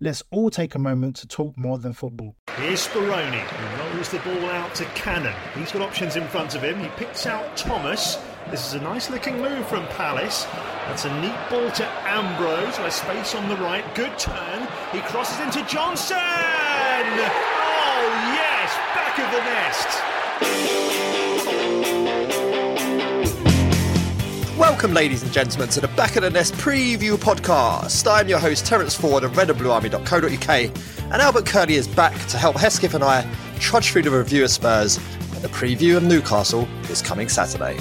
Let's all take a moment to talk more than football. Here's Speroni, who rolls the ball out to Cannon. He's got options in front of him. He picks out Thomas. This is a nice looking move from Palace. That's a neat ball to Ambrose, with space on the right. Good turn. He crosses into Johnson! Oh, yes! Back of the nest. Welcome, ladies and gentlemen, to the Back of the Nest preview podcast. I'm your host, Terence Ford of redandbluearmy.co.uk, and Albert Curley is back to help Hesketh and I trudge through the review of Spurs. And the preview of Newcastle is coming Saturday.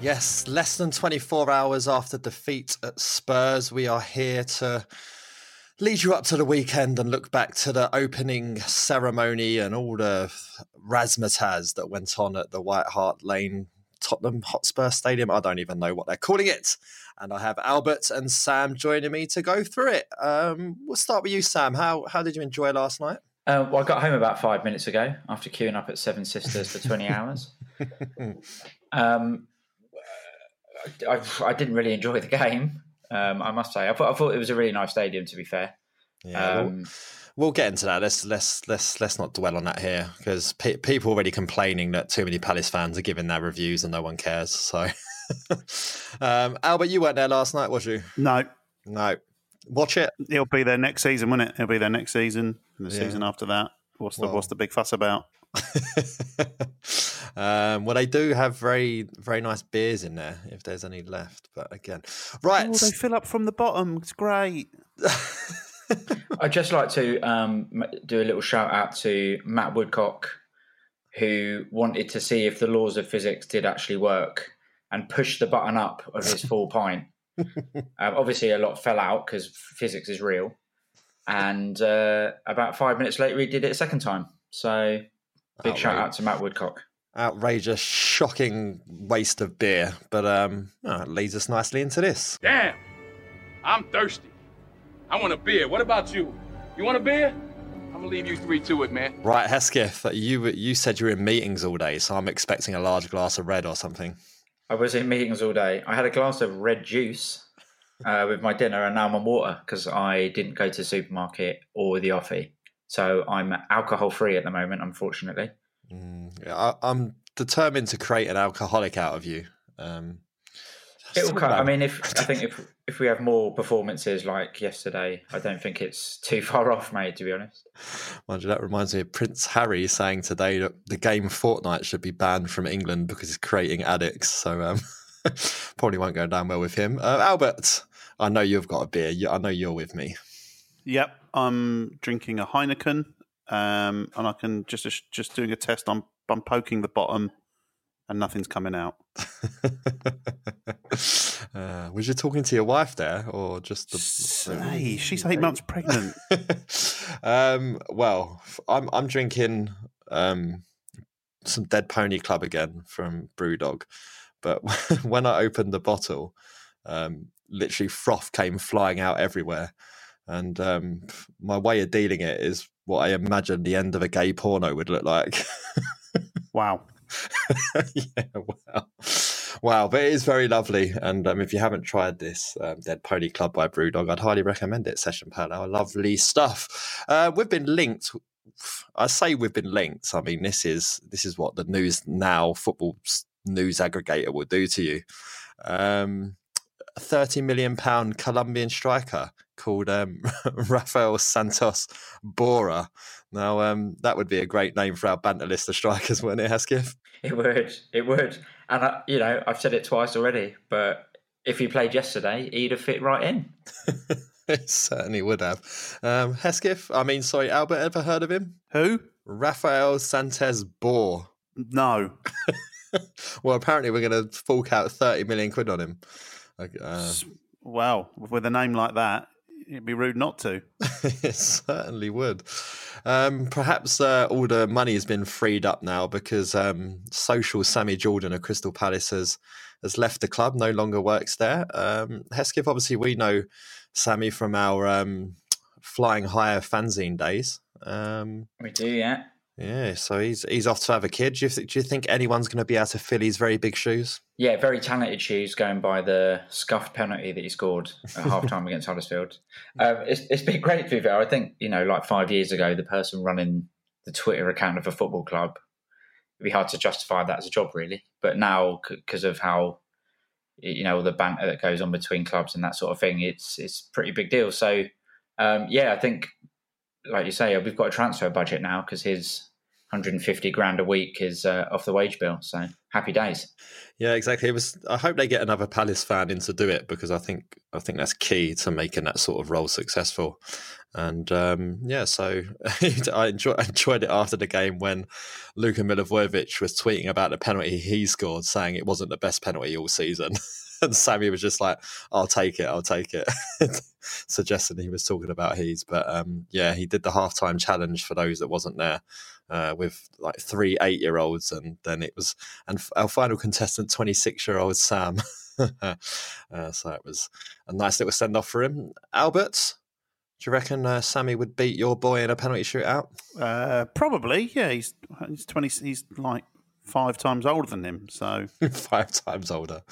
Yes, less than 24 hours after defeat at Spurs, we are here to lead you up to the weekend and look back to the opening ceremony and all the razzmatazz that went on at the White Hart Lane Tottenham Hotspur Stadium. I don't even know what they're calling it. And I have Albert and Sam joining me to go through it. Um, we'll start with you, Sam. How how did you enjoy last night? Uh, well, I got home about five minutes ago after queuing up at Seven Sisters for 20 hours. um, I, I, didn't really enjoy the game. Um, I must say, I thought, I thought it was a really nice stadium. To be fair, yeah, um, we'll, we'll, get into that. Let's let's let's let's not dwell on that here because pe- people already complaining that too many Palace fans are giving their reviews and no one cares. So, um, Albert, you weren't there last night, was you? No, no. Watch it. It'll be there next season, won't it? It'll be there next season and the yeah. season after that. What's the well, what's the big fuss about? um, well, they do have very, very nice beers in there if there's any left. But again, right, oh, they fill up from the bottom. It's great. I'd just like to um, do a little shout out to Matt Woodcock, who wanted to see if the laws of physics did actually work and push the button up of his full pint. Um, obviously, a lot fell out because physics is real. And uh, about five minutes later, he did it a second time. So Big Outrageous. shout out to Matt Woodcock. Outrageous, shocking waste of beer, but um, oh, it leads us nicely into this. Damn, I'm thirsty. I want a beer. What about you? You want a beer? I'm gonna leave you three to it, man. Right, Hesketh, you you said you were in meetings all day, so I'm expecting a large glass of red or something. I was in meetings all day. I had a glass of red juice uh, with my dinner, and now I'm on water because I didn't go to the supermarket or the offie. So I'm alcohol free at the moment, unfortunately. Mm, I, am determined to create an alcoholic out of you. Um, It'll come. I mean, if I think if if we have more performances like yesterday, I don't think it's too far off, mate. To be honest. Mind you, that reminds me of Prince Harry saying today that the game Fortnite should be banned from England because it's creating addicts. So um, probably won't go down well with him. Uh, Albert, I know you've got a beer. I know you're with me. Yep, I'm drinking a Heineken, um, and I can just just doing a test. I'm I'm poking the bottom, and nothing's coming out. uh, was you talking to your wife there, or just the? Hey, she's eight months pregnant. um, well, I'm I'm drinking um, some Dead Pony Club again from BrewDog, but when I opened the bottle, um, literally froth came flying out everywhere And um, my way of dealing it is what I imagine the end of a gay porno would look like. Wow. yeah, wow. Wow, but it is very lovely. And um, if you haven't tried this um, Dead Pony Club by Brewdog, I'd highly recommend it. Session Palo, lovely stuff. Uh, we've been linked. I say we've been linked. I mean, this is this is what the News Now football news aggregator will do to you. Um, thirty million pound Colombian striker called um, Rafael Santos Borré. Now, um, that would be a great name for our banter list of strikers, wouldn't it, Hesketh? It would, it would, and I, you know I've said it twice already, but if he played yesterday, he'd have fit right in. it certainly would have. Um, Hesketh, I mean, sorry, Albert, ever heard of him? Who? Rafael Santos Borré. No. well, apparently we're going to fork out 30 million quid on him. Like, Uh, Well, with a name like that, it'd be rude not to. it certainly would. Um, perhaps uh, all the money has been freed up now because um, social Sammy Jordan of Crystal Palace has has left the club, no longer works there. Um, Hesketh, obviously, we know Sammy from our um, flying higher fanzine days. Um, We do, yeah. Yeah, so he's he's off to have a kid. Do you, th- do you think anyone's going to be able to fill his very big shoes? Yeah, very talented shoes going by the scuffed penalty that he scored at half time against Huddersfield. Um, it's, it's been great to be fair. I think, you know, like five years ago, the person running the Twitter account of a football club, it'd be hard to justify that as a job, really. But now, because of how, you know, all the banter that goes on between clubs and that sort of thing, it's it's a pretty big deal. So, um, yeah, I think, like you say, we've got a transfer budget now because his 150 grand a week is uh, off the wage bill. So happy days. Yeah, exactly. It was. I hope they get another Palace fan in to do it because I think I think that's key to making that sort of role successful. And um, yeah, so I, enjoy, enjoyed it after the game when Luka Milivojevic was tweeting about the penalty he scored, saying it wasn't the best penalty all season. and Sammy was just like, "I'll take it, I'll take it," suggesting he was talking about his. But um, yeah, he did the halftime challenge for those that wasn't there uh, with like three eight-year-olds, and then it was and our final contestant, twenty-six-year-old Sam. uh, so it was a nice little send-off for him. Albert, do you reckon uh, Sammy would beat your boy in a penalty shootout? Uh, probably, yeah. He's he's twenty. He's like five times older than him. So five times older.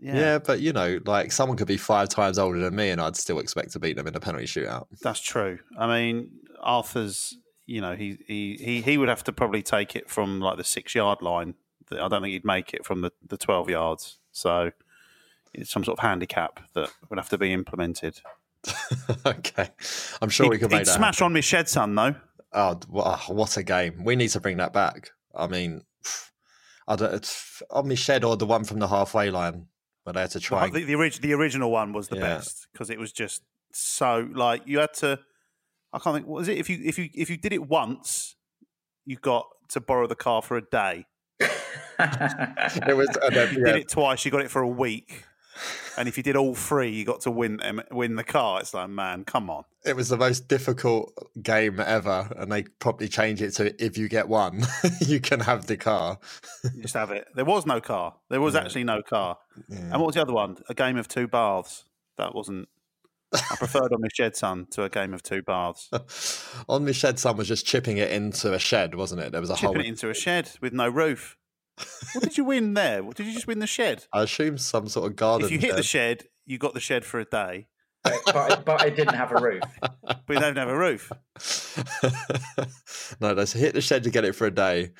Yeah, Yeah. but you know, like someone could be five times older than me, and I'd still expect to beat them in a penalty shootout. that's true. I mean, Arthur's. You know, he, he he he would have to probably take it from like the six yard line. I don't think he'd make it from the, the twelve yards. So it's some sort of handicap that would have to be implemented. okay, I'm sure we He'd- could make that. smash on my shed son though. Oh, ah, what a game! We need to bring that back. I mean, I don't. It's on my shed or the one from the halfway line where they had to try. Well, and- the, the, orig- the original one was the Yeah. best because it was just so like you had to. I can't think. What was it? If you if you if you did it once, you got to borrow the car for a day. it was. I you yeah. did it twice, you got it for a week. And if you did all three, you got to win them, win the car. It's like, man, come on. It was the most difficult game ever, and they probably changed it to if you get one, you can have the car. Just have it. There was no car. There was actually no car. And what was the other one? A game of two baths. That wasn't. I preferred on the shed sun to a game of two baths. On the shed, sun was just chipping it into a shed, wasn't it? There was a Chipping whole. it into a shed with no roof. What did you win there? What, Did you just win the shed? I assume some sort of garden. If you hit the shed. shed, you got the shed for a day, but, but, it, but it didn't have a roof. but you don't have a roof. no, let's hit the shed to get it for a day.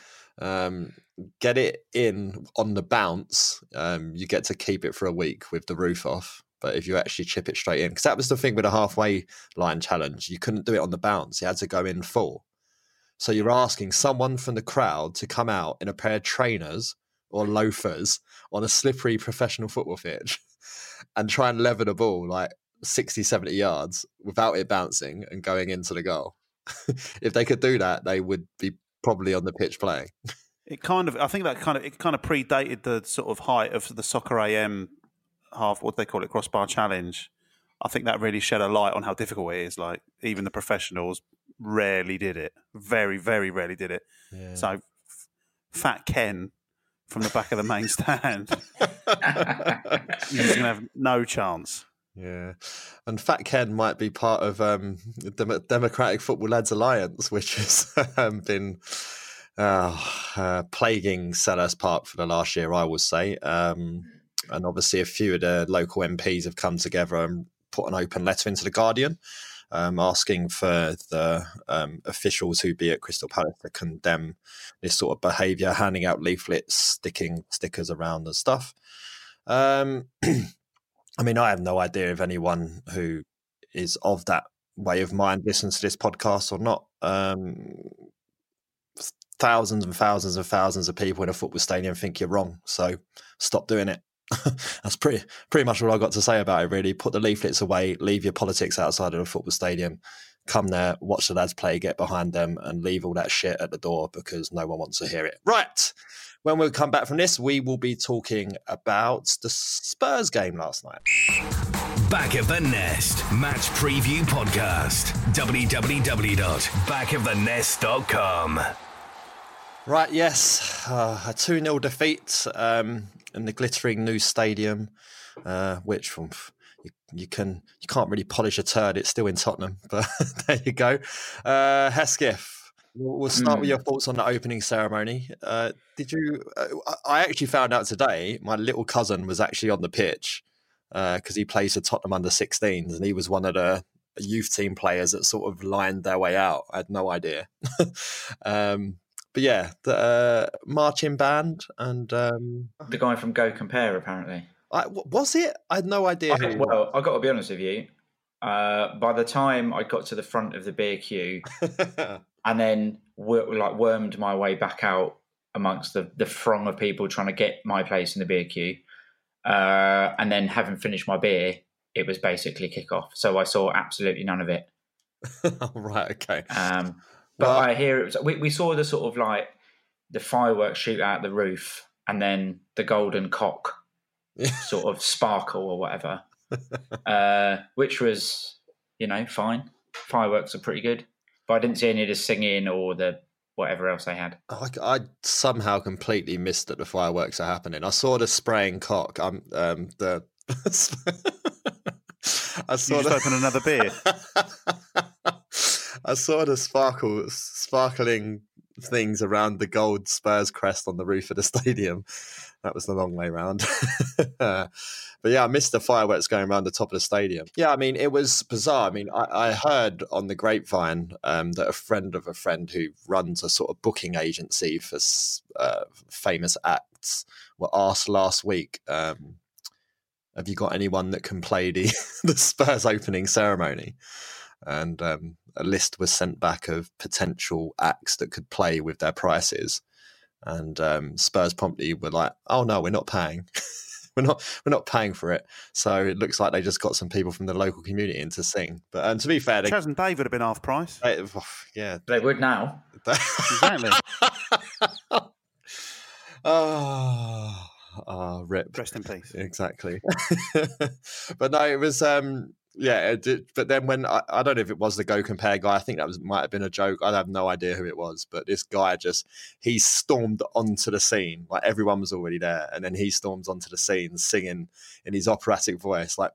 Um, get it in on the bounce. Um, you get to keep it for a week with the roof off. But if you actually chip it straight in, because that was the thing with the halfway line challenge, you couldn't do it on the bounce. You had to go in full. So you're asking someone from the crowd to come out in a pair of trainers or loafers on a slippery professional football pitch and try and lever the ball like 60, 70 yards without it bouncing and going into the goal. if they could do that, they would be probably on the pitch playing. It kind of, I think that kind of, it kind of predated the sort of height of the soccer AM half, what they call it, crossbar challenge. I think that really shed a light on how difficult it is. Like even the professionals rarely did it. Very, very rarely did it. So, f- Fat Ken from the back of the main stand, he's going to have no chance. Yeah, and Fat Ken might be part of um, the Dem- Democratic Football Lads Alliance, which has um, been uh, uh, plaguing Selhurst Park for the last year, I would say. Um, and obviously, a few of the local MPs have come together and put an open letter into the Guardian. Um, asking for the um, officials who be at Crystal Palace to condemn this sort of behaviour, handing out leaflets, sticking stickers around and stuff. Um, I mean, I have no idea if anyone who is of that way of mind listens to this podcast or not. Um, thousands and thousands and thousands of people in a football stadium think you're wrong, so stop doing it. That's pretty pretty much all I've got to say about it. Really, put the leaflets away, leave your politics outside of the football stadium. Come there, watch the lads play, get behind them, and leave all that shit at the door because no one wants to hear it. Right. When we come back from this, we will be talking about the Spurs game last night. Back of the Nest Match Preview Podcast. www.backofthenest.com. Right, yes, uh, a 2 0 defeat um, in the glittering new stadium, uh, which from you, you, can you can't really polish a turd. It's still in Tottenham, but there you go. Uh, Hesketh, we'll, start Mm. with your thoughts on the opening ceremony. Uh, did you? Uh, I actually found out today. My little cousin was actually on the pitch because he plays for Tottenham under 16s, and he was one of the youth team players that sort of lined their way out. I had no idea. um, but yeah, the uh, marching band and um, The guy from Go Compare, apparently. I, was it? I had no idea. Who I, well, I got to be honest with you. Uh, by the time I got to the front of the beer queue, and then wor- like wormed my way back out amongst the, the throng of people trying to get my place in the beer queue, uh, and then having finished my beer, it was basically kick off. So I saw absolutely none of it. right. Okay. Um, but Well- I hear it was, we, we saw the sort of like the fireworks shoot out the roof, and then the golden cock sort of sparkle or whatever, uh, which was you know fine. Fireworks are pretty good, but I didn't see any of the singing or the whatever else they had. I, I somehow completely missed that the fireworks are happening. I saw the spraying cock. I'm um, the. I saw You just open another beer. I saw the sparkle, sparkling things around the gold Spurs crest on the roof of the stadium. That was the long way round. but yeah, I missed the fireworks going around the top of the stadium. Yeah, I mean, it was bizarre. I mean, I, I heard on the grapevine um, that a friend of a friend who runs a sort of booking agency for uh, famous acts were asked last week. Um, have you got anyone that can play the, the Spurs opening ceremony? And um, a list was sent back of potential acts that could play with their prices. And um, Spurs promptly were like, "Oh no, we're not paying. we're not. We're not paying for it." So it looks like they just got some people from the local community in to sing. But um, to be fair, they, Chaz and Dave would have been half price. they- yeah, They would now. Exactly. oh, oh, rip. Rest in peace. exactly but no it was um yeah did, but then when I, I don't know if it was the go compare guy i think that was might have been a joke i have no idea who it was but this guy just he stormed onto the scene like everyone was already there and then he storms onto the scene singing in his operatic voice like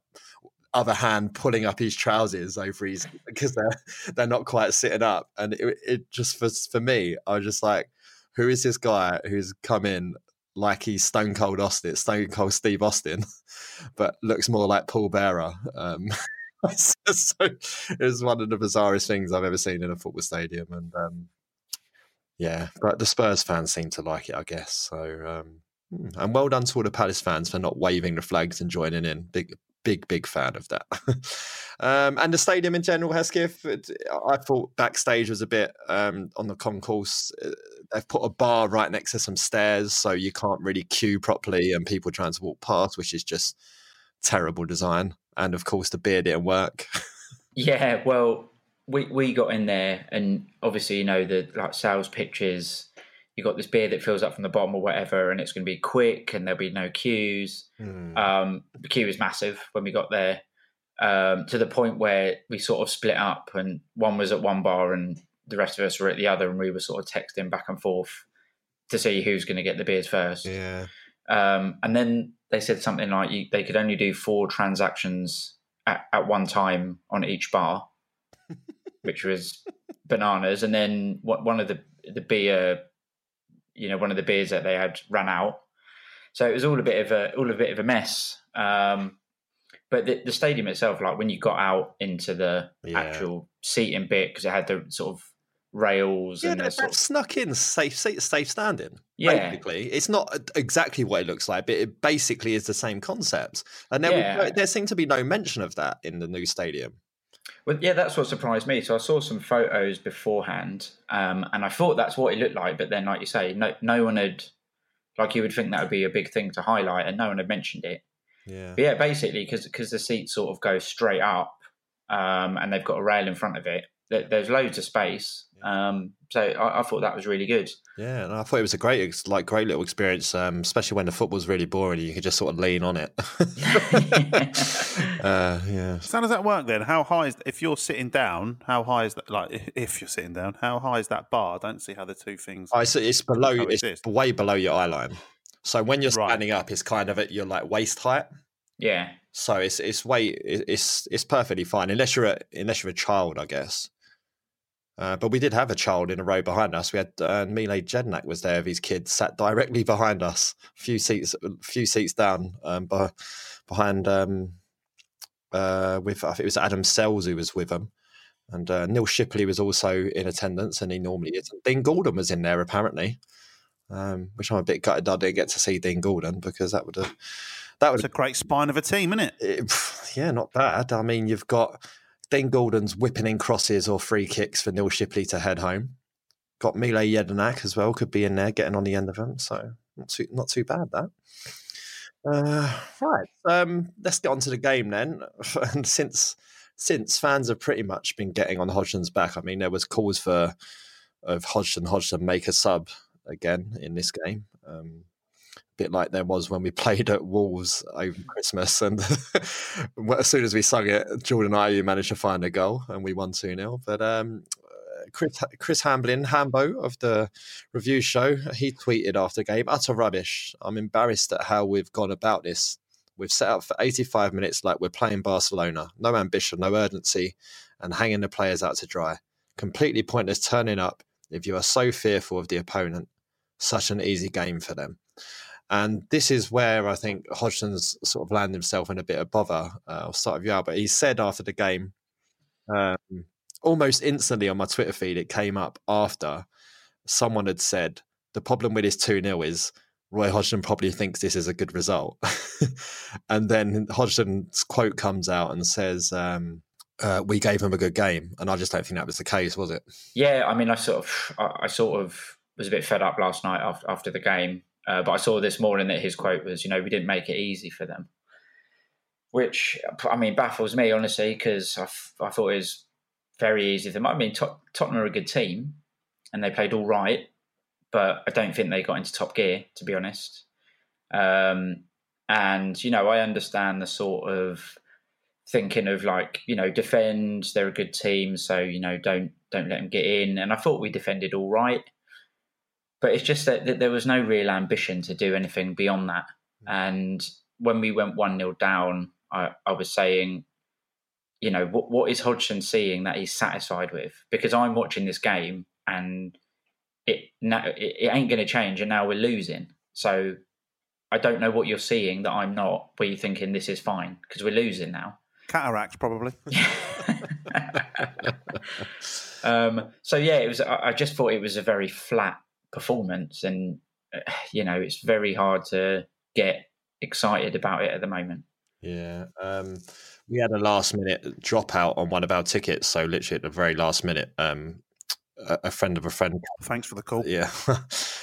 other hand pulling up his trousers over his because they're they're not quite sitting up and it, it just for for me i was just like who is this guy who's come in like he's Stone Cold Austin, Stone Cold Steve Austin, but looks more like Paul Bearer. Um, so it was one of the bizarrest things I've ever seen in a football stadium, and um, yeah, but the Spurs fans seem to like it, I guess. So, um, hmm, and well done to all the Palace fans for not waving the flags and joining in. Big, big, big fan of that. um, and the stadium in general, Hesketh, I thought backstage was a bit um, on the concourse. uh, They've put a bar right next to some stairs, so you can't really queue properly, and people trying to walk past, which is just terrible design. And of course, the beer didn't work. Yeah, well, we we got in there, and obviously, you know, the like sales pitches. You got this beer that fills up from the bottom or whatever, and it's going to be quick, and there'll be no queues. Hmm. Um, the queue was massive when we got there, um, to the point where we sort of split up, and one was at one bar, and the rest of us were at the other, and we were sort of texting back and forth to see who's going to get the beers first. yeah. Um, and then they said something like you, they could only do four transactions at, at one time on each bar, which was bananas. And then what, one of the the beer, you know, one of the beers that they had ran out. So it was all a bit of a all a bit of a mess. Um, but the, the stadium itself, like when you got out into the Yeah. actual seating bit, because it had the sort of rails Yeah, and the they've sort of, snuck in safe, safe, safe standing. Yeah. basically, it's not exactly what it looks like, but it basically is the same concept. And there, Yeah. was, there seemed to be no mention of that in the new stadium. Well, yeah, that's what surprised me. So I saw some photos beforehand, um, and I thought that's what it looked like. But then, like you say, no, no one had, like you would think that would be a big thing to highlight, and no one had mentioned it. Yeah, But yeah, basically, because the seats sort of go straight up, um, and they've got a rail in front of it. There's loads of space, um, so I, I thought that was really good. yeah. And I thought it was a great, ex- like, great little experience, um, especially when the football's really boring. You could just sort of lean on it. uh, yeah. So how does that work then? How high is if you're sitting down? How high is that? Like if you're sitting down, how high is that bar? I don't see how the two things. I see it's below, it's coexist. way below your eye line. So when you're Right. standing up, it's kind of at your like waist height. Yeah, So it's it's way it's it's perfectly fine unless you're a, unless you're a child, I guess. Uh, but we did have a child in a row behind us. We had uh, Mile Jedinak was there with his kids sat directly behind us, a few seats, a few seats down, um, beh- behind. Um, uh, with I think it was Adam Sells who was with them, and uh, Neil Shipperley was also in attendance, and he normally is. And Dean Gordon was in there apparently, um, which I'm a bit gutted I didn't get to see Dean Gordon because that would have that It's a great spine of a team, isn't it? it, yeah, not bad. I mean, you've got Dean Gordon's whipping in crosses or free kicks for Neil Shipperley to head home. Got Mile Jedinak as well, could be in there getting on the end of them. So not too not too bad that. Uh, right, um, let's get on to the game then. And since since fans have pretty much been getting on Hodgson's back, I mean, there was calls for of Hodgson Hodgson make a sub again in this game. Um, bit like there was when we played at Wolves over Christmas. And as soon as we sung it, Jordan and Ayew managed to find a goal and we won 2 0. But um, Chris, Chris Hamblin, Hambo of the review show, he tweeted after the game, utter rubbish. I'm embarrassed at how we've gone about this. We've set up for 85 minutes like we're playing Barcelona. No ambition, no urgency, and hanging the players out to dry. Completely pointless turning up if you are so fearful of the opponent. Such an easy game for them. And this is where I think Hodgson's sort of landed himself in a bit of bother. Uh, I'll start with you, Albert. He said after the game, um, almost instantly on my Twitter feed, it came up after someone had said, the problem with this 2 0 is Roy Hodgson probably thinks this is a good result. and then Hodgson's quote comes out and says, um, uh, we gave him a good game. And I just don't think that was the case, was it? Yeah, I mean, I sort of, I, I sort of was a bit fed up last night after, after the game, uh, but I saw this morning that his quote was, you know, we didn't make it easy for them, which I mean baffles me honestly because I, f- I thought it was very easy them. I mean, Tot- Tottenham are a good team and they played all right, but I don't think they got into top gear to be honest. Um, and you know, I understand the sort of thinking of like you know defend they're a good team so you know don't don't let them get in and i thought we defended all right but it's just that, that there was no real ambition to do anything beyond that and when we went 1-0 down I, I was saying you know what, what is hodgson seeing that he's satisfied with because i'm watching this game and it now it, it ain't going to change and now we're losing so i don't know what you're seeing that i'm not where you're thinking this is fine because we're losing now Cataract, probably. um, so yeah, it was. I just thought it was a very flat performance, and uh, you know, it's very hard to get excited about it at the moment. Yeah. Um, we had a last minute dropout on one of our tickets. So, literally at the very last minute, um, a, a friend of a friend Thanks for the call. Yeah.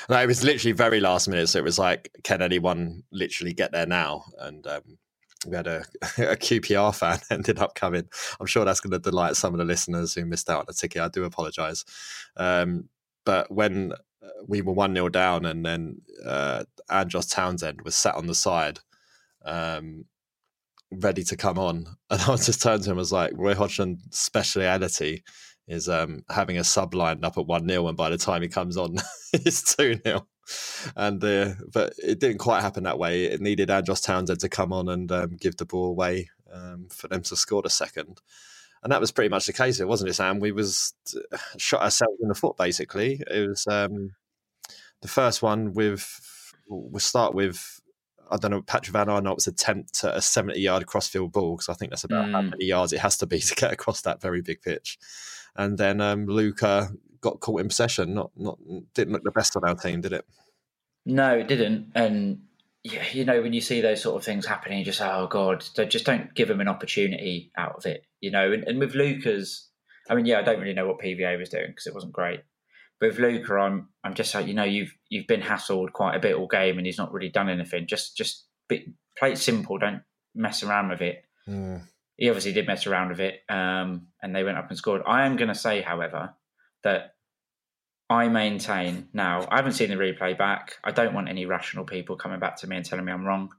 no, it was literally very last minute. So it was like, can anyone literally get there now? And um, we had a, a QPR fan ended up coming. I'm sure that's going to delight some of the listeners who missed out on the ticket. I do apologize. Um, but when we were 1 0 down and then uh, Andros Townsend was sat on the side, um, ready to come on. And I just turned to him and was like, Roy Hodgson's speciality is um, having a sub lined up at 1 0, and by the time he comes on, it's 2 0. And uh, but it didn't quite happen that way. It needed Andros Townsend to come on and um, give the ball away um, for them to score the second. And that was pretty much the case, it wasn't it, Sam? We was uh, shot ourselves in the foot basically. It was um, the first one with we'll start with I don't know Patrick Van Aanholt's attempt at a 70 yard crossfield ball because I think that's about mm. how many yards it has to be to get across that very big pitch. And then um, Luka got caught in possession. Not not didn't look the best on our team, did it? No, it didn't. And you know when you see those sort of things happening, you just oh god, just don't give him an opportunity out of it. You know, and, and with Luka's, I mean, yeah, I don't really know what PVA was doing because it wasn't great. But with Luca, I'm I'm just like you know you've you've been hassled quite a bit all game and he's not really done anything. Just just play it simple. Don't mess around with it. Mm. He obviously did mess around with it, um, and they went up and scored. I am going to say, however, that I maintain now. I haven't seen the replay back. I don't want any rational people coming back to me and telling me I'm wrong.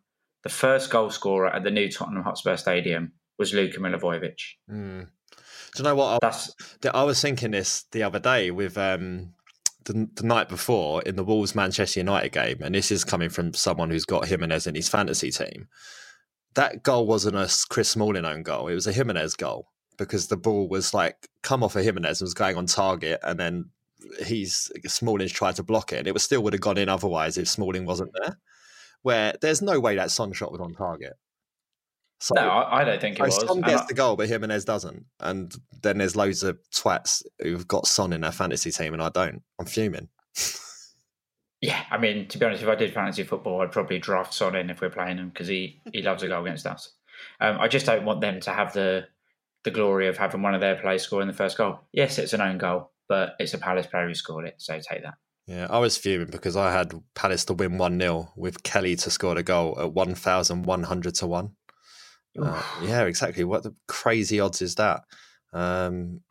The first goal scorer at the new Tottenham Hotspur Stadium was Luka Milivojevic. Mm. Do you know what? I, That's, I was thinking this the other day with um, the, the, night before in the Wolves Manchester United game, and this is coming from someone who's got Jimenez in his fantasy team. That goal wasn't a Chris Smalling own goal; it was a Jimenez goal because the ball was like come off of Jimenez and was going on target, and then he's Smalling's tried to block it, and it was still would have gone in otherwise if Smalling wasn't there. Where there's no way that Son shot was on target. So, no, I don't think it was. Son gets I, the goal, but Jimenez doesn't. And then there's loads of twats who've got Son in their fantasy team, and I don't. I'm fuming. yeah, I mean, to be honest, if I did fantasy football, I'd probably draft Son in if we're playing him because he, he loves a goal against us. Um, I just don't want them to have the the glory of having one of their players scoring the first goal. Yes, it's an own goal, but it's a Palace player who scored it, so take that. Yeah, I was fuming because I had Palace to win 1 0 with Kelly to score the goal at 1,100 to 1. Uh, yeah, exactly. What the crazy odds is that? Um,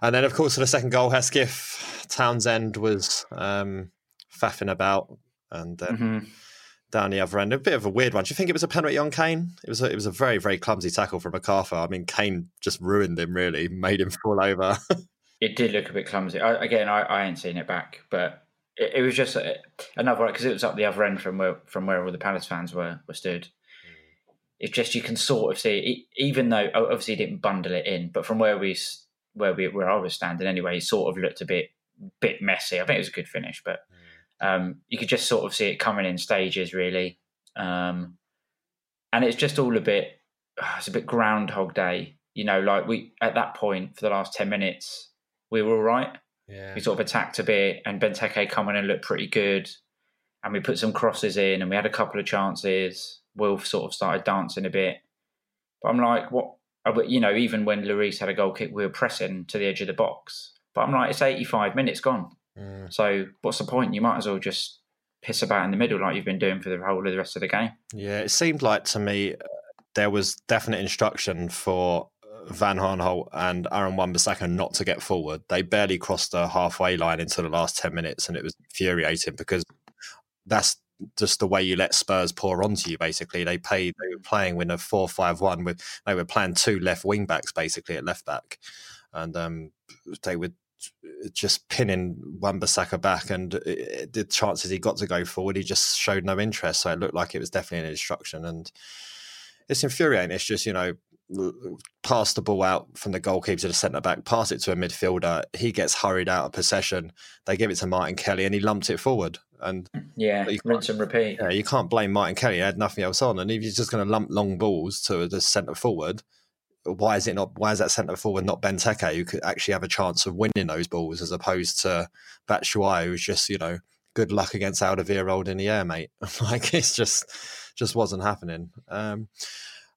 and then, of course, for the second goal, Hesketh Townsend was um, faffing about and then mm-hmm. down the other end. A bit of a weird one. Do you think it was a penalty on Kane? It was. A, it was a very, very clumsy tackle from McArthur. I mean, Kane just ruined him. Really, made him fall over. It did look a bit clumsy. I, again, I, I ain't seen it back, but it, it was just a, another because it was up the other end from where from where all the Palace fans were were stood it's just you can sort of see, even though obviously he didn't bundle it in, but from where we where we where I was standing anyway, he sort of looked a bit bit messy. I think it was a good finish, but mm. um, you could just sort of see it coming in stages, really. Um, and it's just all a bit, it's a bit Groundhog Day, you know. Like we at that point for the last ten minutes, we were all right. Yeah. We sort of attacked a bit, and Benteke coming and looked pretty good, and we put some crosses in, and we had a couple of chances Wilf sort of started dancing a bit. But I'm like, what? You know, even when Lloris had a goal kick, we were pressing to the edge of the box. But I'm like, it's 85 minutes gone. Mm. So what's the point? You might as well just piss about in the middle like you've been doing for the whole of the rest of the game. Yeah, it seemed like to me uh, there was definite instruction for Van Aanholt and Aaron Wan-Bissaka not to get forward. They barely crossed the halfway line into the last 10 minutes and it was infuriating because that's just the way you let Spurs pour onto you. Basically, they played. They were playing with a four-five-one. With they were playing two left wing backs basically at left back, and um, they were just pinning Wan-Bissaka back. And it, the chances he got to go forward, he just showed no interest. So it looked like it was definitely an instruction, and it's infuriating. It's just you know pass the ball out from the goalkeeper to the centre back, pass it to a midfielder. He gets hurried out of possession. They give it to Martin Kelly, and he lumped it forward. And yeah, rinse and repeat. Yeah, you can't blame Martin Kelly. He had nothing else on. And if you're just going to lump long balls to the centre forward, why is it not? Why is that centre forward not Benteke, who could actually have a chance of winning those balls, as opposed to Batshuayi, who's just you know good luck against Alderweireld in the air, mate. like it's just just wasn't happening. Um,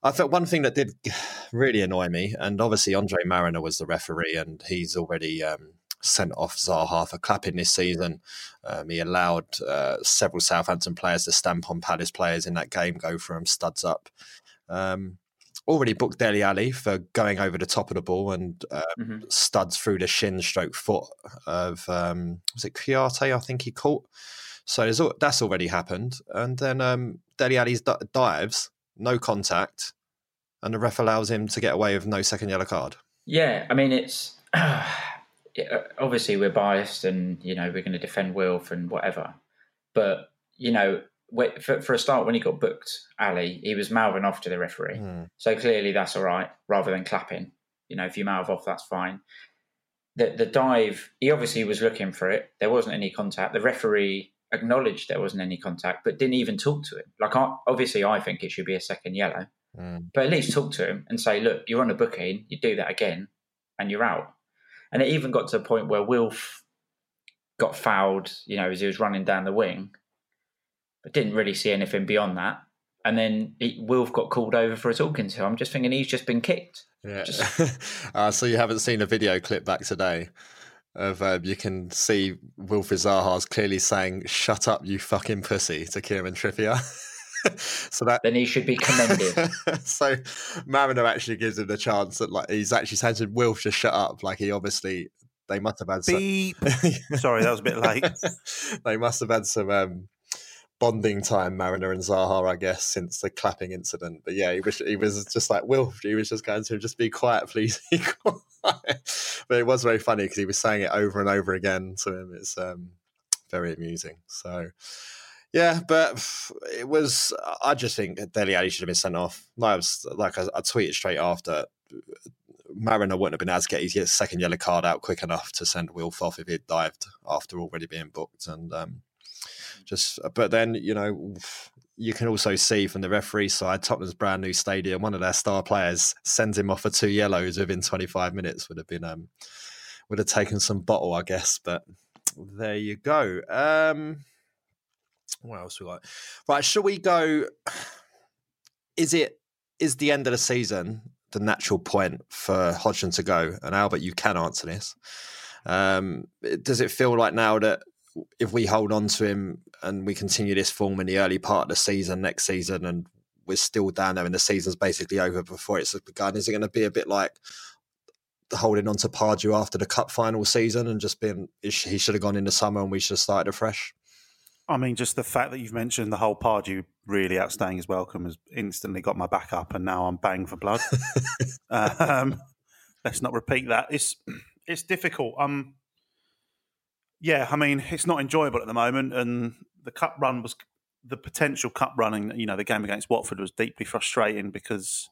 I felt one thing that did really annoy me, and obviously Andre Marriner was the referee, and he's already um, sent off Zaha for clapping this season. Um, he allowed uh, several Southampton players to stamp on Palace players in that game, go for them studs up. Um, already booked Dele Alli for going over the top of the ball and uh, mm-hmm. studs through the shin stroke foot of um, was it Kouyaté? I think he caught. So that's already happened, and then um, Dele Alli's dives, no contact, and the ref allows him to get away with no second yellow card. Yeah, I mean it's obviously we're biased, and you know we're going to defend Wilf and whatever, but you know for, for a start, when he got booked, Alli, he was mouthing off to the referee. Mm. So clearly that's all right, rather than clapping. You know, if you mouth off, that's fine. The the dive, he obviously was looking for it. There wasn't any contact. The referee acknowledged there wasn't any contact, but didn't even talk to him. Like, I, obviously, I think it should be a second yellow, Mm. but at least talk to him and say, "Look, you're on a booking. You do that again, and you're out." And it even got to a point where Wilf got fouled. You know, as he was running down the wing, but didn't really see anything beyond that. And then he, Wilf got called over for a talking to. I'm just thinking he's just been kicked. Yeah. uh, so you haven't seen a video clip back today of um, you can see Wilfried Zaha's clearly saying "Shut up, you fucking pussy" to Kieran Trippier. so that then he should be commended. so Marriner actually gives him the chance that like he's actually saying to Wilf to shut up. Like he obviously they must have had some, Beep. Sorry, that was a bit late. they must have had some um, bonding time, Marriner and Zaha, I guess, since the clapping incident. But yeah, he was he was just like Wilf. He was just going to him, just be quiet, please. But it was very funny because he was saying it over and over again to him. It's um, very amusing. So. Yeah, but it was. I just think Dele Alli should have been sent off. Like I, was, like I, I tweeted straight after. Marriner wouldn't have been able to get his second yellow card out quick enough to send Wilf off if he'd dived after already being booked. And um, just, but then you know, you can also see from the referee side, Tottenham's brand new stadium, one of their star players sends him off for two yellows within 25 minutes. Would have been um, would have taken some bottle, I guess. But there you go. Um, what else we got? Right, should we go? Is it is the end of the season the natural point for Hodgson to go? And Albert, you can answer this. Um, does it feel like now that if we hold on to him and we continue this form in the early part of the season next season, and we're still down there and the season's basically over before it's begun, is it going to be a bit like holding on to Pardew after the cup final season and just being he should have gone in the summer and we should have started afresh? I mean, just the fact that you've mentioned the whole Pardew really outstaying his welcome has instantly got my back up, and now I'm bang for blood. um, let's not repeat that. It's it's difficult. Um, yeah, I mean, it's not enjoyable at the moment, and the cup run was the potential cup running. You know, the game against Watford was deeply frustrating because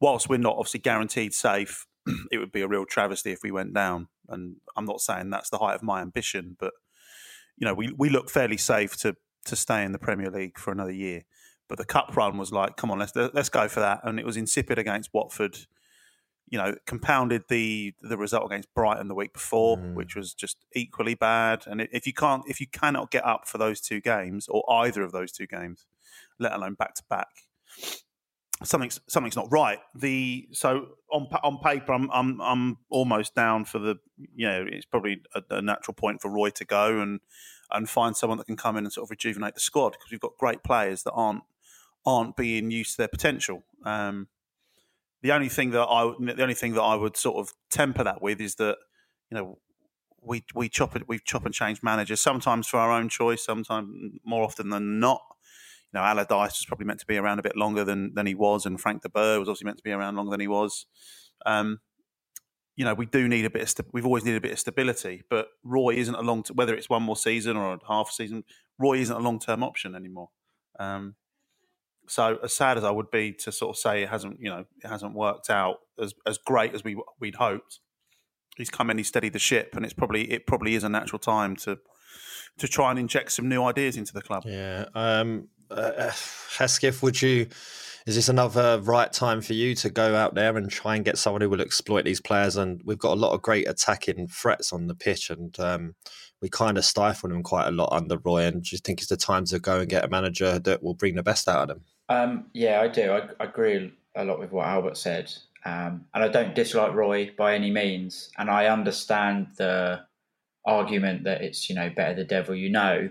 whilst we're not obviously guaranteed safe, it would be a real travesty if we went down. And I'm not saying that's the height of my ambition, but you know, we, we look fairly safe to to stay in the Premier League for another year. But the cup run was like, come on, let's let's go for that. And it was insipid against Watford. You know, compounded the the result against Brighton the week before, mm. which was just equally bad. And if you can't, if you cannot get up for those two games or either of those two games, let alone back to back, something's something's not right. The so on on paper, I'm I'm I'm almost down for the you know it's probably a, a, natural point for Roy to go and and find someone that can come in and sort of rejuvenate the squad because we've got great players that aren't aren't being used to their potential. Um, the only thing that I the only thing that I would sort of temper that with is that you know we we chop it we chop and change managers sometimes for our own choice, sometimes more often than not you know, Allardyce was probably meant to be around a bit longer than than he was, and Frank de Boer was also meant to be around longer than he was. Um, you know, we do need a bit of. St- we've always needed a bit of stability, but Roy isn't a long. T- whether it's one more season or a half season, Roy isn't a long term option anymore. Um, so as sad as I would be to sort of say it hasn't, you know, it hasn't worked out as as great as we we'd hoped. He's come in, he's steadied the ship, and it's probably it probably is a natural time to to try and inject some new ideas into the club. Yeah. Um, uh, Hesketh, would you? Is this another right time for you to go out there and try and get someone who will exploit these players? And we've got a lot of great attacking threats on the pitch, and um, we kind of stifle them quite a lot under Roy. And do you think it's the time to go and get a manager that will bring the best out of them? Um, yeah, I do. I, I, agree a lot with what Albert said, um, and I don't dislike Roy by any means. And I understand the argument that it's you know better the devil you know,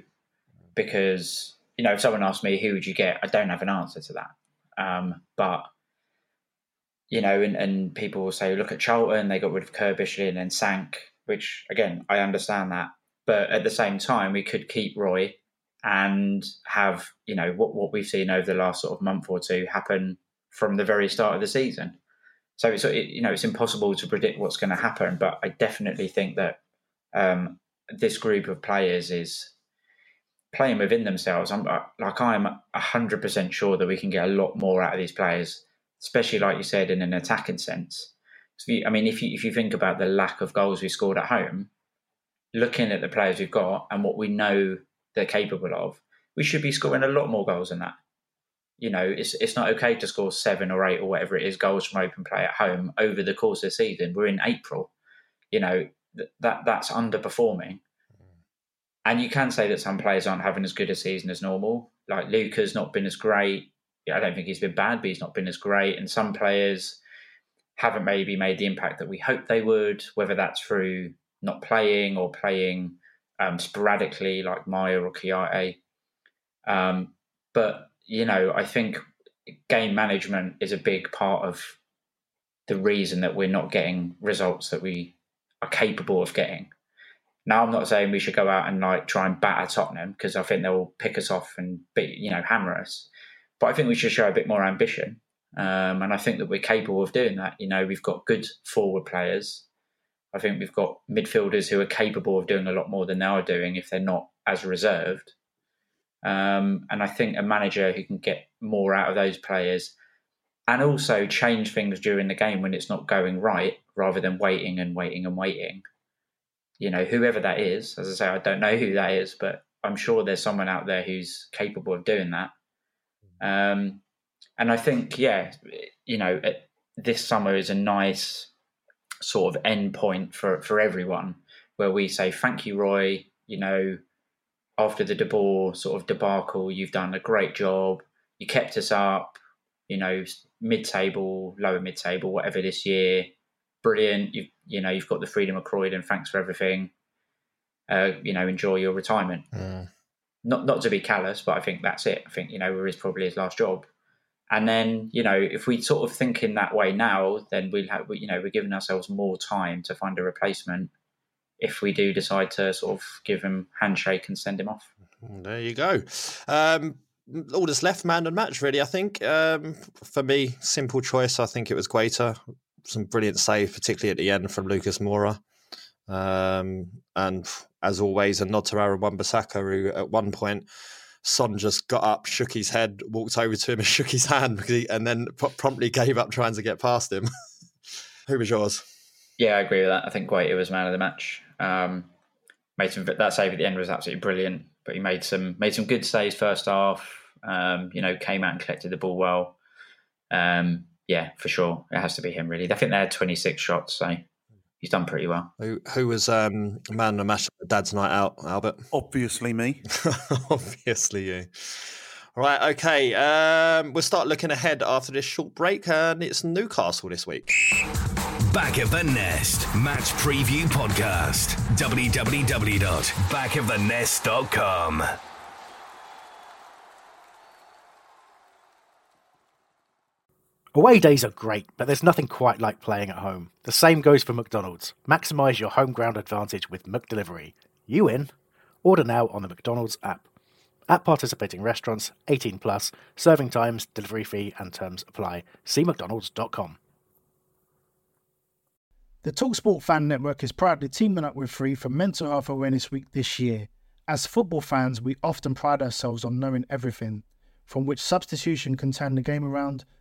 because you know, if someone asked me who would you get, I don't have an answer to that. Um, but you know, and, and people will say, look at Charlton, they got rid of Curbishley and then sank, which again, I understand that. But at the same time, we could keep Roy and have, you know, what, what we've seen over the last sort of month or two happen from the very start of the season. So it's, you know, it's impossible to predict what's going to happen, but I definitely think that um, this group of players is playing within themselves. I'm like I'm hundred percent sure that we can get a lot more out of these players, especially like you said in an attacking sense. I mean, if you if you think about the lack of goals we scored at home, looking at the players we've got and what we know they're capable of, we should be scoring a lot more goals than that. You know, it's it's not okay to score seven or eight or whatever it is goals from open play at home over the course of the season. We're in April. You know that that's underperforming. Mm. And you can say that some players aren't having as good a season as normal. Like Luka's not been as great. I don't think he's been bad, but he's not been as great. And some players haven't maybe made the impact that we hoped they would, whether that's through not playing or playing um, sporadically like Meyer or Kouyaté. Um, but, you know, I think game management is a big part of the reason that we're not getting results that we are capable of getting. Now, I'm not saying we should go out and like try and batter Tottenham because I think they'll pick us off and be, you know, hammer us. But I think we should show a bit more ambition. Um, and I think that we're capable of doing that. You know, we've got good forward players. I think we've got midfielders who are capable of doing a lot more than they are doing if they're not as reserved. Um, and I think a manager who can get more out of those players and also change things during the game when it's not going right rather than waiting and waiting and waiting. You know, whoever that is, as I say, I don't know who that is, but I'm sure there's someone out there who's capable of doing that. Um, and I think, yeah, you know, this summer is a nice sort of end point for for everyone, where we say thank you, Roy. You know, after the De Boer sort of debacle, you've done a great job. You kept us up. You know, mid-table, lower mid-table, whatever this year. Brilliant. You've, you know, you've got the freedom of Croydon. Thanks for everything. Uh, you know, enjoy your retirement. Mm. Not not to be callous, but I think that's it. I think you know, we're probably his last job. And then, you know, if we sort of think in that way now, then we'll have, you know, we're giving ourselves more time to find a replacement if we do decide to sort of give him handshake and send him off. There you go. Um, all that's left, man and match, really. I think um, for me, simple choice. I think it was Guaita. Some brilliant save, particularly at the end from Lucas Moura. Um, and as always, a nod to Aaron Wan-Bissaka, who at one point Son just got up, shook his head, walked over to him and shook his hand, he, and then promptly gave up trying to get past him. Who was yours? Yeah, I agree with that. I think Guaita was man of the match. Um, made some that save at the end was absolutely brilliant, but he made some made some good saves first half. Um, you know, came out and collected the ball well. Um, yeah, for sure, it has to be him. Really, I think they had 26 shots, so he's done pretty well. Who, who was um, man of match at Dad's night out, Albert? Obviously me. Obviously you. All right, okay. Um, we'll start looking ahead after this short break, and it's Newcastle this week. Back of the Nest Match Preview Podcast. www.backofthenest.com. Away days are great, but there's nothing quite like playing at home. The same goes for McDonald's. Maximise your home ground advantage with McDelivery. You in? Order now on the McDonald's app. At participating restaurants, 18 plus, serving times, delivery fee, and terms apply. See McDonald's.com. The Talksport Fan Network is proudly teaming up with Free for Mental Health Awareness Week this year. As football fans, we often pride ourselves on knowing everything, from which substitution can turn the game around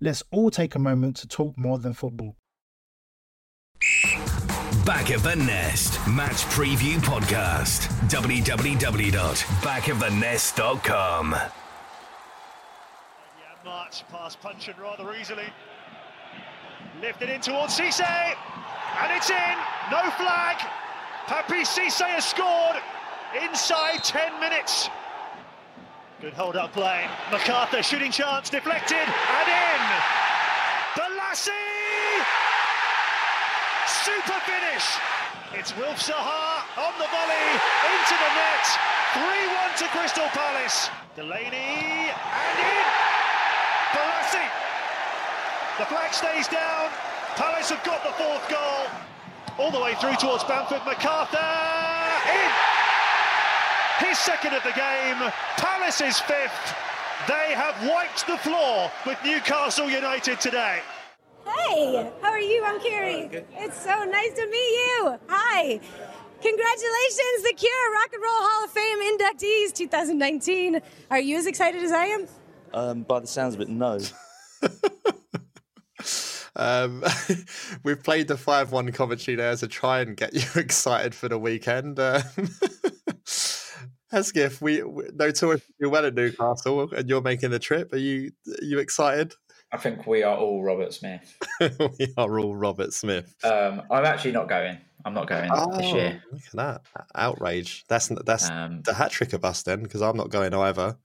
Let's all take a moment to talk more than football. Back of the Nest Match Preview Podcast. www.backofthenest.com. Yeah, March pass punching rather easily. Lifted in towards Cisse, and it's in. No flag. Papiss Cisse has scored inside 10 minutes. Good hold up play. McArthur shooting chance deflected and in. Super finish. It's Wilf Zaha on the volley into the net. 3 1 to Crystal Palace. Delaney and in. Bolasie. The flag stays down. Palace have got the fourth goal. All the way through towards Bamford. McArthur in. His second of the game. Palace is fifth. They have wiped the floor with Newcastle United today. Hey, how are you? I'm Carrie. It's so nice to meet you. Hi. Congratulations, the Cure Rock and Roll Hall of Fame inductees 2019. Are you as excited as I am? Um, by the sounds of it, no. Um, we've played the 5 1 commentary there to try and get you excited for the weekend. Uh, Hesketh, we, we notoriously do well at Newcastle and you're making the trip. Are you are you excited? I think we are all Robert Smith. we are all Robert Smith. Um, I'm actually not going. I'm not going this year. Look at that outrage! That's that's Um, the hat trick of us then, because I'm not going either.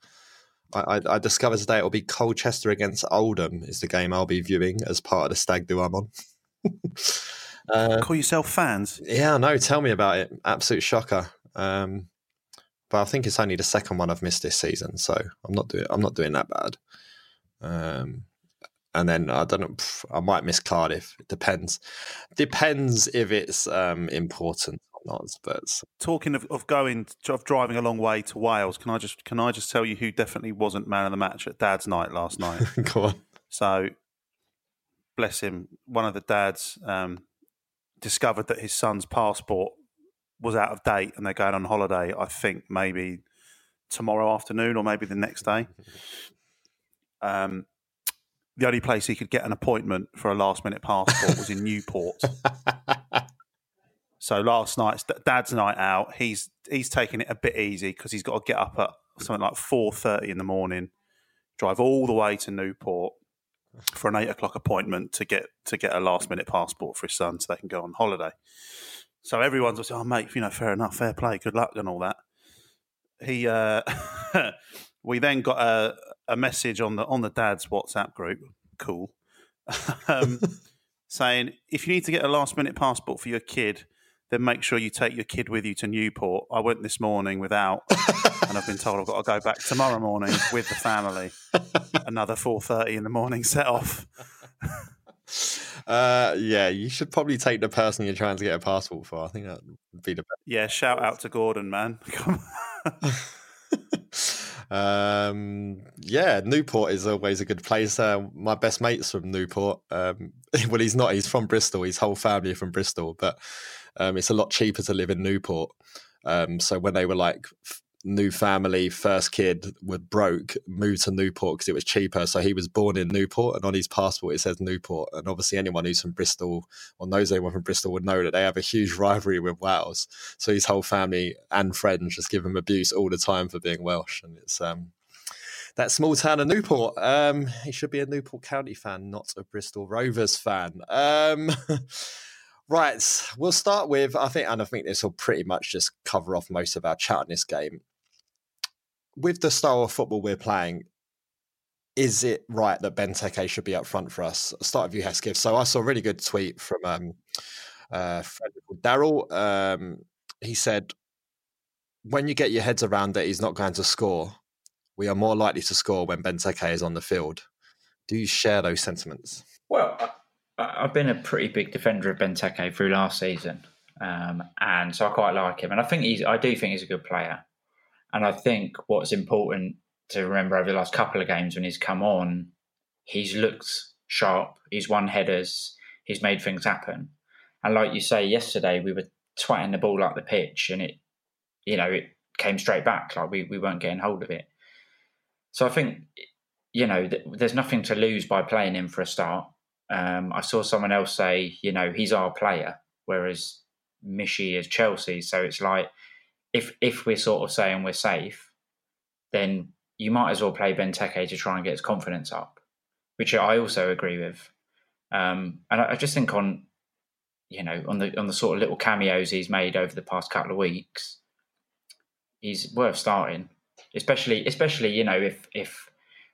I, I, I discovered today it'll be Colchester against Oldham is the game I'll be viewing as part of the stag do I'm on. uh, Call yourself fans. yeah, no, tell me about it. Absolute shocker. Um, but I think it's only the second one I've missed this season, so I'm not doing I'm not doing that bad. Um, and then I don't know, pff, I might miss Cardiff. It depends. Depends if it's um, important or not. But Talking of, of going of driving a long way to Wales, can I just can I just tell you who definitely wasn't man of the match at Dad's night last night? go on. So, bless him. One of the dads um, discovered that his son's passport was out of date, and they're going on holiday. I think maybe tomorrow afternoon or maybe the next day. Um, the only place he could get an appointment for a last minute passport was in Newport. So last night's dad's night out. He's he's taking it a bit easy because he's got to get up at something like four thirty in the morning, drive all the way to Newport for an eight o'clock appointment to get to get a last minute passport for his son so they can go on holiday. So everyone's like, "Oh, mate, you know, fair enough, fair play, good luck, and all that." He, uh, we then got a, a message on the on the dad's WhatsApp group. Cool. um, saying if you need to get a last minute passport for your kid, then make sure you take your kid with you to Newport. I went this morning without, and I've been told I've got to go back tomorrow morning with the family. Another four thirty in the morning set off. Uh, yeah, you should probably take the person you're trying to get a passport for. I think that would be the best. Yeah, shout out to Gordon, man. Um, yeah, Newport is always a good place. Uh, my best mate's from Newport. Um, well, he's not. He's from Bristol. His whole family are from Bristol, but um, it's a lot cheaper to live in Newport. Um, so when they were like new family, first kid were broke, moved to Newport because it was cheaper. So he was born in Newport, and on his passport it says Newport. And obviously, anyone who's from Bristol or knows anyone from Bristol would know that they have a huge rivalry with Wales. So his whole family and friends just give him abuse all the time for being Welsh, and it's um that small town of Newport. Um, he should be a Newport County fan, not a Bristol Rovers fan. Um, right, we'll start with I think, and I think this will pretty much just cover off most of our chat in this game. With the style of football we're playing, is it right that Benteke should be up front for us? I'll start with you, Hesketh. So I saw a really good tweet from um, uh, Daryl. Um, he said, "When you get your heads around that he's not going to score, we are more likely to score when Benteke is on the field." Do you share those sentiments? Well, I've been a pretty big defender of Benteke through last season, um, and so I quite like him. And I think he's, I do think he's a good player. And I think what's important to remember over the last couple of games when he's come on, he's looked sharp. He's won headers. He's made things happen. And like you say, yesterday we were twatting the ball up the pitch, and it, you know, it came straight back. Like we we weren't getting hold of it. So I think, you know, th- there's nothing to lose by playing him for a start. Um, I saw someone else say, you know, he's our player, whereas Michy is Chelsea. So it's like if if we're sort of saying we're safe, then you might as well play Benteke to try and get his confidence up, which I also agree with. Um, and I, I just think on, you know, on the on the sort of little cameos he's made over the past couple of weeks, he's worth starting. Especially, especially you know, if if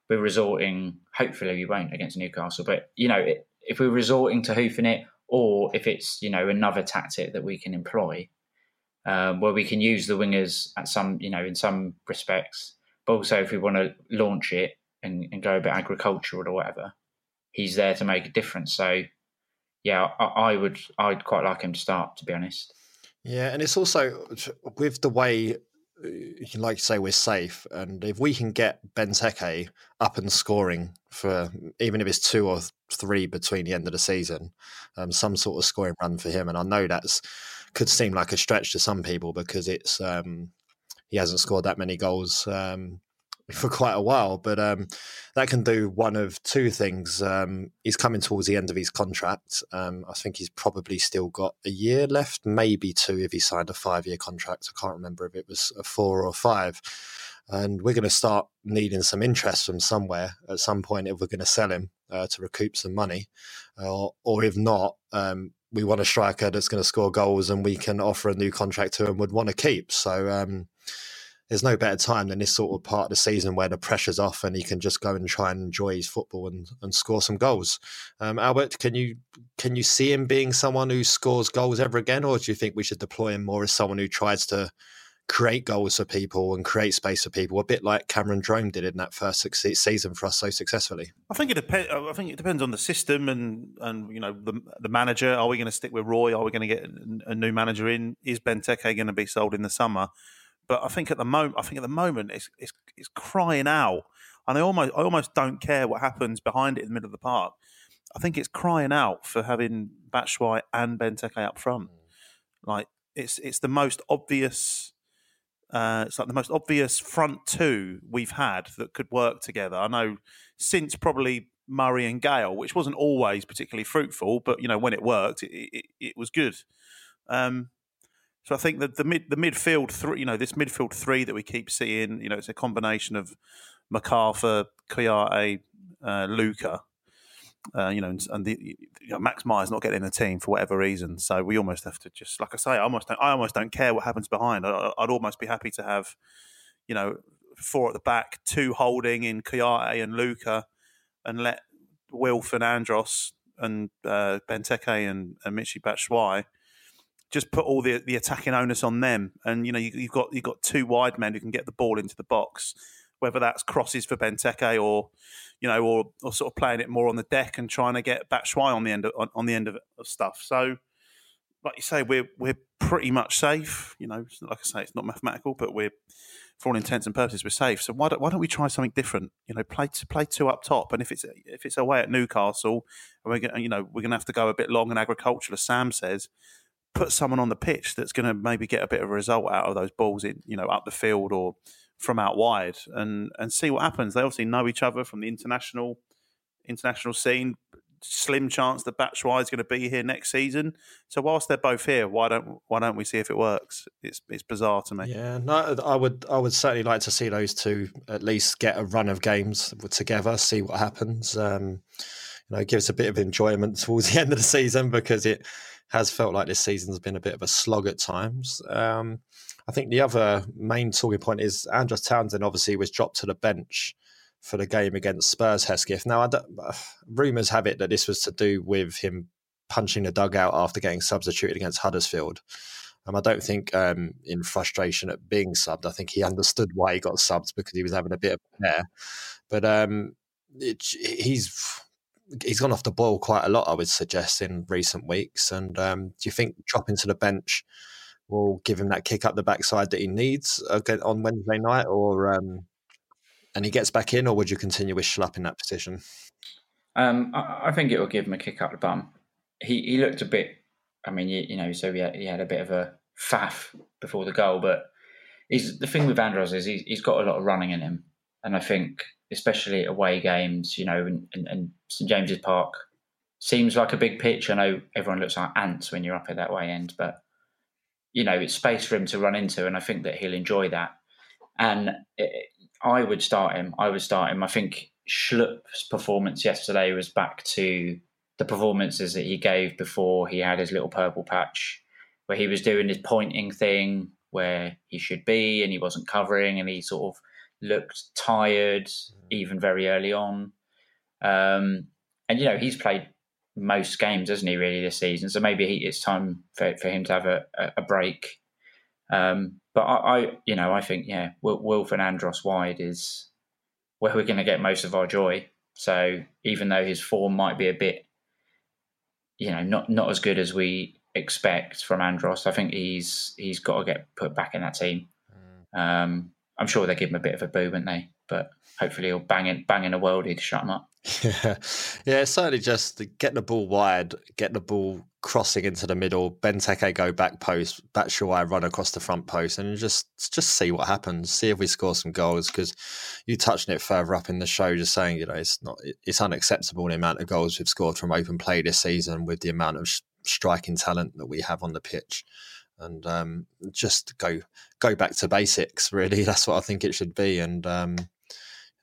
we're resorting, hopefully we won't against Newcastle, but you know, if we're resorting to hoofing it, or if it's you know another tactic that we can employ, um, where we can use the wingers at some, you know, in some respects, but also if we want to launch it and, and go a bit agricultural or whatever, he's there to make a difference. So, yeah, I, I would, I'd quite like him to start, to be honest. Yeah, and it's also with the way, like you say, we're safe, and if we can get Benteke up and scoring for even if it's two or three between the end of the season, um, some sort of scoring run for him, and I know that's could seem like a stretch to some people because it's um, he hasn't scored that many goals um, for quite a while, but um, that can do one of two things. Um, he's coming towards the end of his contract. Um, I think he's probably still got a year left, maybe two if he signed a five year contract. I can't remember if it was a four or five. And we're going to start needing some interest from somewhere at some point if we're going to sell him uh, to recoup some money. Uh, or if not, um, we want a striker that's going to score goals and we can offer a new contract to and would want to keep. So, um, there's no better time than this sort of part of the season where the pressure's off and he can just go and try and enjoy his football and, and score some goals. Um, Albert, can you can you see him being someone who scores goals ever again, or do you think we should deploy him more as someone who tries to create goals for people and create space for people, a bit like Cameron Jerome did in that first season for us so successfully? I think it depends. Uh, I think it depends on the system and and you know the the manager. Are we going to stick with Roy? Are we going to get a new manager in? Is Benteke going to be sold in the summer? But I think at the moment, I think at the moment, it's it's, it's crying out, and I almost I almost don't care what happens behind it in the middle of the park. I think it's crying out for having Batshuayi and Benteke up front. Mm. Like it's it's the most obvious. Uh, it's like the most obvious front two we've had that could work together. I know since probably Murray and Gayle, which wasn't always particularly fruitful, but you know when it worked, it, it, it was good. Um, so I think that the mid the midfield three, you know, this midfield three that we keep seeing, you know, it's a combination of McArthur, Kouyaté, uh, Luka. Uh, you know, and, and the, you know, Max Meyer's not getting in the team for whatever reason, so we almost have to just, like I say, I almost don't, I almost don't care what happens behind. I, would almost be happy to have, you know, four at the back, two holding in Kouyaté and Luka, and let Wilf and Andros and uh, Benteke and, and Michy Batshuayi just put all the the attacking onus on them. And you know, you, have got you've got two wide men who can get the ball into the box, whether that's crosses for Benteke or you know, or or sort of playing it more on the deck and trying to get Batshuayi on the end of, on, on the end of, of stuff. So, like you say, we're we're pretty much safe. You know, like I say, it's not mathematical, but we're for all intents and purposes we're safe. So why don't why don't we try something different? You know, play to play two up top, and if it's if it's away at Newcastle, and we're gonna, you know we're going to have to go a bit long and agricultural, as Sam says put someone on the pitch that's going to maybe get a bit of a result out of those balls in, you know, up the field or from out wide, and and see what happens. They obviously know each other from the international international scene. Slim chance that Batshuayi is going to be here next season. So whilst they're both here, why don't why don't we see if it works? It's it's bizarre to me. Yeah, no, I would I would certainly like to see those two at least get a run of games together, see what happens. Um, you know, gives a bit of enjoyment towards the end of the season because it has felt like this season's been a bit of a slog at times. Um, I think the other main talking point is Andros Townsend obviously was dropped to the bench for the game against Spurs Hesketh. Now, rumours have it that this was to do with him punching the dugout after getting substituted against Huddersfield. Um, I don't think um, in frustration at being subbed, I think he understood why he got subbed because he was having a bit of air. But um, it, he's he's gone off the boil quite a lot, I would suggest, in recent weeks. And um, do you think dropping to the bench will give him that kick up the backside that he needs on Wednesday night, or um, and he gets back in, or would you continue with Schlupp in that position? Um, I, I, think it will give him a kick up the bum. He he looked a bit. I mean, you, you know, so he had, he had a bit of a faff before the goal, but he's the thing with Andros is he's, he's got a lot of running in him, and I think especially away games, you know, and, and, and St James's Park seems like a big pitch. I know everyone looks like ants when you're up at that way end, but you know, it's space for him to run into, and I think that he'll enjoy that. And it, I would start him. I would start him. I think Schlupp's performance yesterday was back to the performances that he gave before he had his little purple patch, where he was doing his pointing thing where he should be, and he wasn't covering, and he sort of looked tired mm. even very early on. Um, and you know he's played most games, hasn't he? Really this season, so maybe he, it's time for, for him to have a, a break. Um, but I, I, you know, I think yeah, Wilf and Andros wide is where we're going to get most of our joy. So even though his form might be a bit, you know, not not as good as we expect from Andros, I think he's he's got to get put back in that team. Mm. Um, I'm sure they give him a bit of a boo, won't they? But hopefully he'll bang in bang in a worldie to shut him up. Yeah, yeah, certainly just getting the ball wide, getting the ball crossing into the middle, Benteke go back post, Batshuayi run across the front post, and just just see what happens. See if we score some goals because you touched it further up in the show, just saying you know it's not it's unacceptable the amount of goals we've scored from open play this season with the amount of striking talent that we have on the pitch and um, just go go back to basics. Really, that's what I think it should be. And um,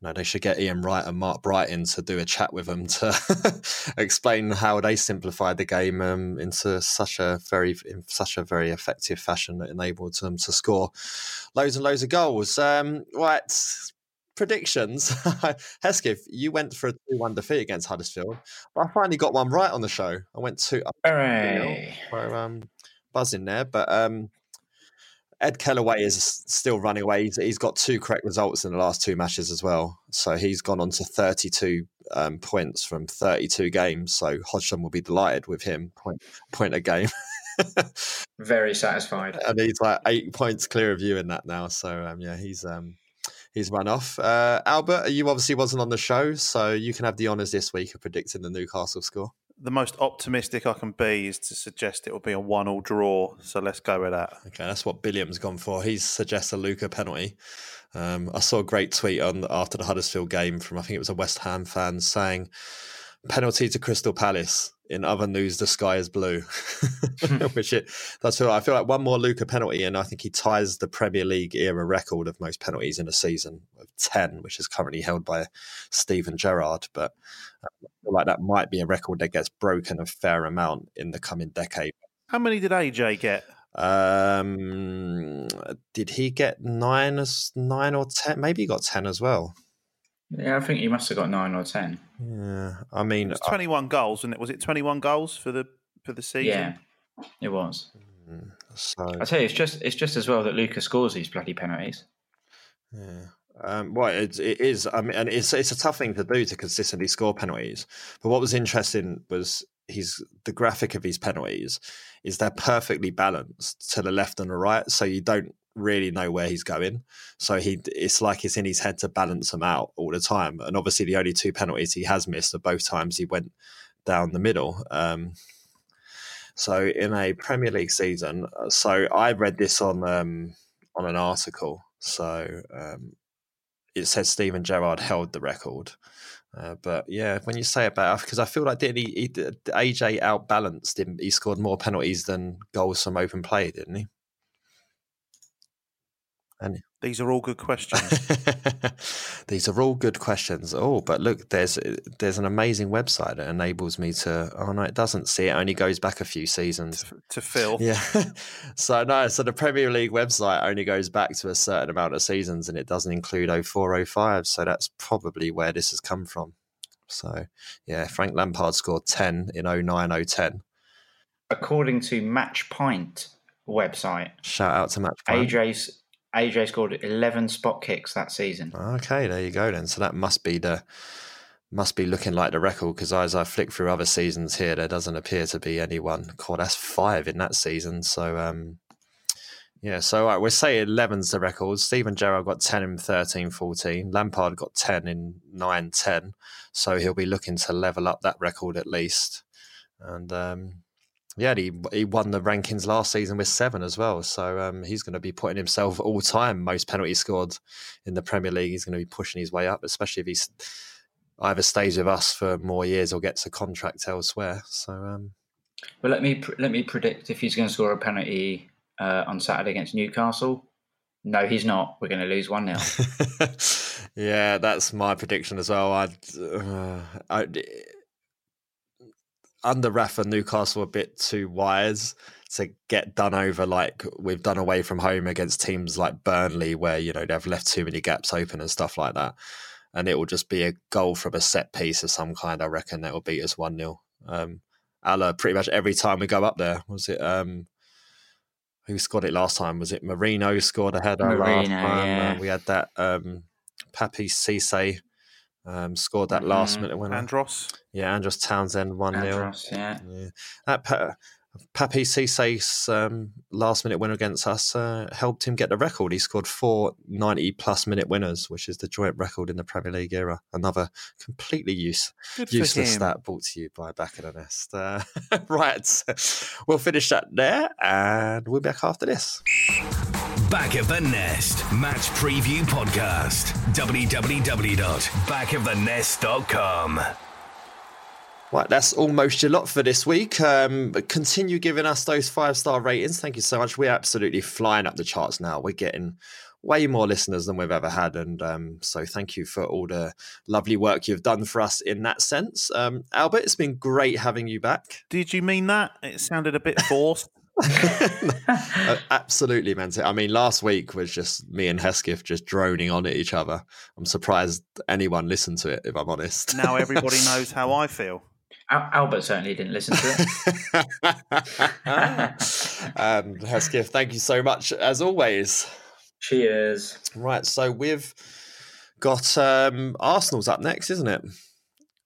you know, they should get Ian Wright and Mark Brighton to do a chat with them to explain how they simplified the game um, into such a very in such a very effective fashion that enabled them to score loads and loads of goals. Um, right. Predictions, Hesketh. You went for a two-one defeat against Huddersfield, but I finally got one right on the show. I went two. Hooray! So, um, buzzing there. But um, Ed Kellaway is still running away. He's, he's got two correct results in the last two matches as well. So he's gone on to 32 um, points from 32 games. So Hodgson will be delighted with him, point, point a game. Very satisfied. And he's like eight points clear of you in that now. So um, yeah, he's um, he's run off. Uh, Albert, you obviously wasn't on the show, so you can have the honours this week of predicting the Newcastle score the most optimistic I can be is to suggest it will be a one-all draw. So let's go with that. Okay, that's what Billiam's gone for. He suggests a Luka penalty. Um, I saw a great tweet on after the Huddersfield game from I think it was a West Ham fan saying penalty to Crystal Palace. In other news, the sky is blue, which it that's feel. I feel like one more Luka penalty, and I think he ties the Premier League era record of most penalties in a season of ten, which is currently held by Steven Gerrard. But I feel like that might be a record that gets broken a fair amount in the coming decade. How many did AJ get? Um, did he get nine as nine or ten? Maybe he got ten as well. Yeah, I think he must have got nine or ten. Yeah, I mean, it was twenty-one I, goals, and it was it twenty-one goals for the for the season. Yeah, it was. Mm, so I tell you, it's just it's just as well that Lucas scores these bloody penalties. Yeah. Um, well, it, it is. I mean, and it's it's a tough thing to do to consistently score penalties. But what was interesting was he's the graphic of these penalties is they're perfectly balanced to the left and the right, so you don't really know where he's going. So he it's like it's in his head to balance them out all the time. And obviously, the only two penalties he has missed are both times he went down the middle. Um, so in a Premier League season, uh, so I read this on um, on an article. So um, it says Steven Gerrard held the record. Uh, but yeah, when you say about because I feel like did he, he AJ outbalanced him. He scored more penalties than goals from open play, didn't he? And these are all good questions. these are all good questions. Oh, but look, there's there's an amazing website that enables me to. Oh no, it doesn't see. It only goes back a few seasons to, to fill. Yeah. so no, so the Premier League website only goes back to a certain amount of seasons, and it doesn't include 0405. So that's probably where this has come from. So yeah, Frank Lampard scored 10 in 09 010. According to Match Pint website. Shout out to Match Pint. AJ's AJ scored 11 spot kicks that season. Okay, there you go then. So that must be the must be looking like the record because as I flick through other seasons here, there doesn't appear to be anyone. God, that's five in that season. So um, yeah, so right, we're saying 11's the record. Steven Gerrard got 10 in 13 14. Lampard got 10 in 9 10. So he'll be looking to level up that record at least. And um, yeah, he he won the rankings last season with seven as well. So um, he's going to be putting himself all time most penalties scored in the Premier League. He's going to be pushing his way up, especially if he's either stays with us for more years or gets a contract elsewhere. So, um, well, let me let me predict if he's going to score a penalty uh, on Saturday against Newcastle. No, he's not. We're going to lose one 0 Yeah, that's my prediction as well. I'd, uh, I under Rafa, Newcastle a bit too wise to get done over like we've done away from home against teams like Burnley, where you know they've left too many gaps open and stuff like that. And it will just be a goal from a set piece of some kind. I reckon that will beat us one 0 um, Allah, pretty much every time we go up there. Was it? Um, who scored it last time? Was it Merino scored a header last Merino, time? yeah. Uh, we had that um, Papiss Cisse um, scored that last Mhm. minute winner. Andros. Yeah, Andros Townsend one 0 Andros, yeah. Yeah, that pa- Papiss Cisse's um, last minute winner against us uh, helped him get the record. He scored four 90 plus minute winners, which is the joint record in the Premier League era. Another completely use, useless stat brought to you by Back of the Nest. Uh, right, we'll finish that there and we'll be back after this. Back of the Nest Match Preview Podcast. www.backofthenest.com. Right, that's almost your lot for this week. Um, continue giving us those five star ratings. Thank you so much. We're absolutely flying up the charts now. We're getting way more listeners than we've ever had. And um, so thank you for all the lovely work you've done for us in that sense. Um, Albert, it's been great having you back. Did you mean that? It sounded a bit forced. Absolutely meant it. I mean, last week was just me and Hesketh just droning on at each other. I'm surprised anyone listened to it, if I'm honest. now everybody knows how I feel. Al- Albert certainly didn't listen to it. um, Hesketh, thank you so much as always. Cheers. Right, so we've got um, Arsenal's up next, isn't it?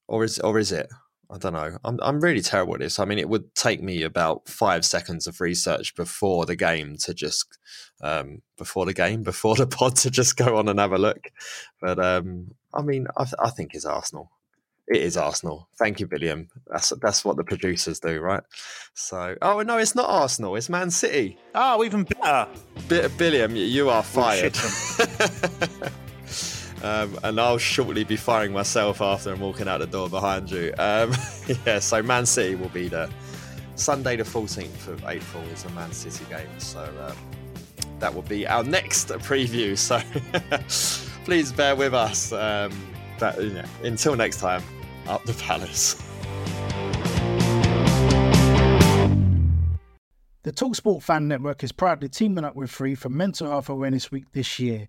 Or is or is it? I don't know. I'm I'm really terrible at this. I mean, it would take me about five seconds of research before the game to just um, before the game, before the pod to just go on and have a look. But um, I mean, I, th- I think it's Arsenal. It is Arsenal. Thank you, Billiam. That's that's what the producers do, right? So, oh no, it's not Arsenal. It's Man City. Oh, even better. Bi- Billiam, you are fired. um, and I'll shortly be firing myself after I'm walking out the door behind you. Um, yeah, so Man City will be the Sunday, the 14th of April is a Man City game. So um, that will be our next preview. So please bear with us. Um, you know, until next time, up the palace. The Talksport Fan Network is proudly teaming up with Free for Mental Health Awareness Week this year.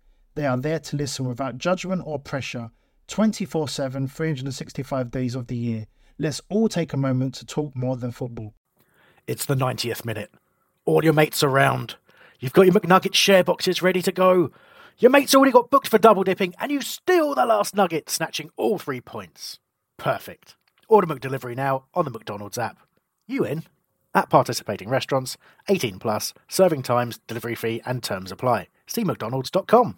They are there to listen without judgment or pressure 24 7, 365 days of the year. Let's all take a moment to talk more than football. It's the 90th minute. All your mates around. You've got your McNugget share boxes ready to go. Your mate's already got booked for double dipping, and you steal the last nugget, snatching all three points. Perfect. Order McDelivery now on the McDonald's app. You in? At participating restaurants, 18 plus, serving times, delivery fee, and terms apply. See McDonald's.com.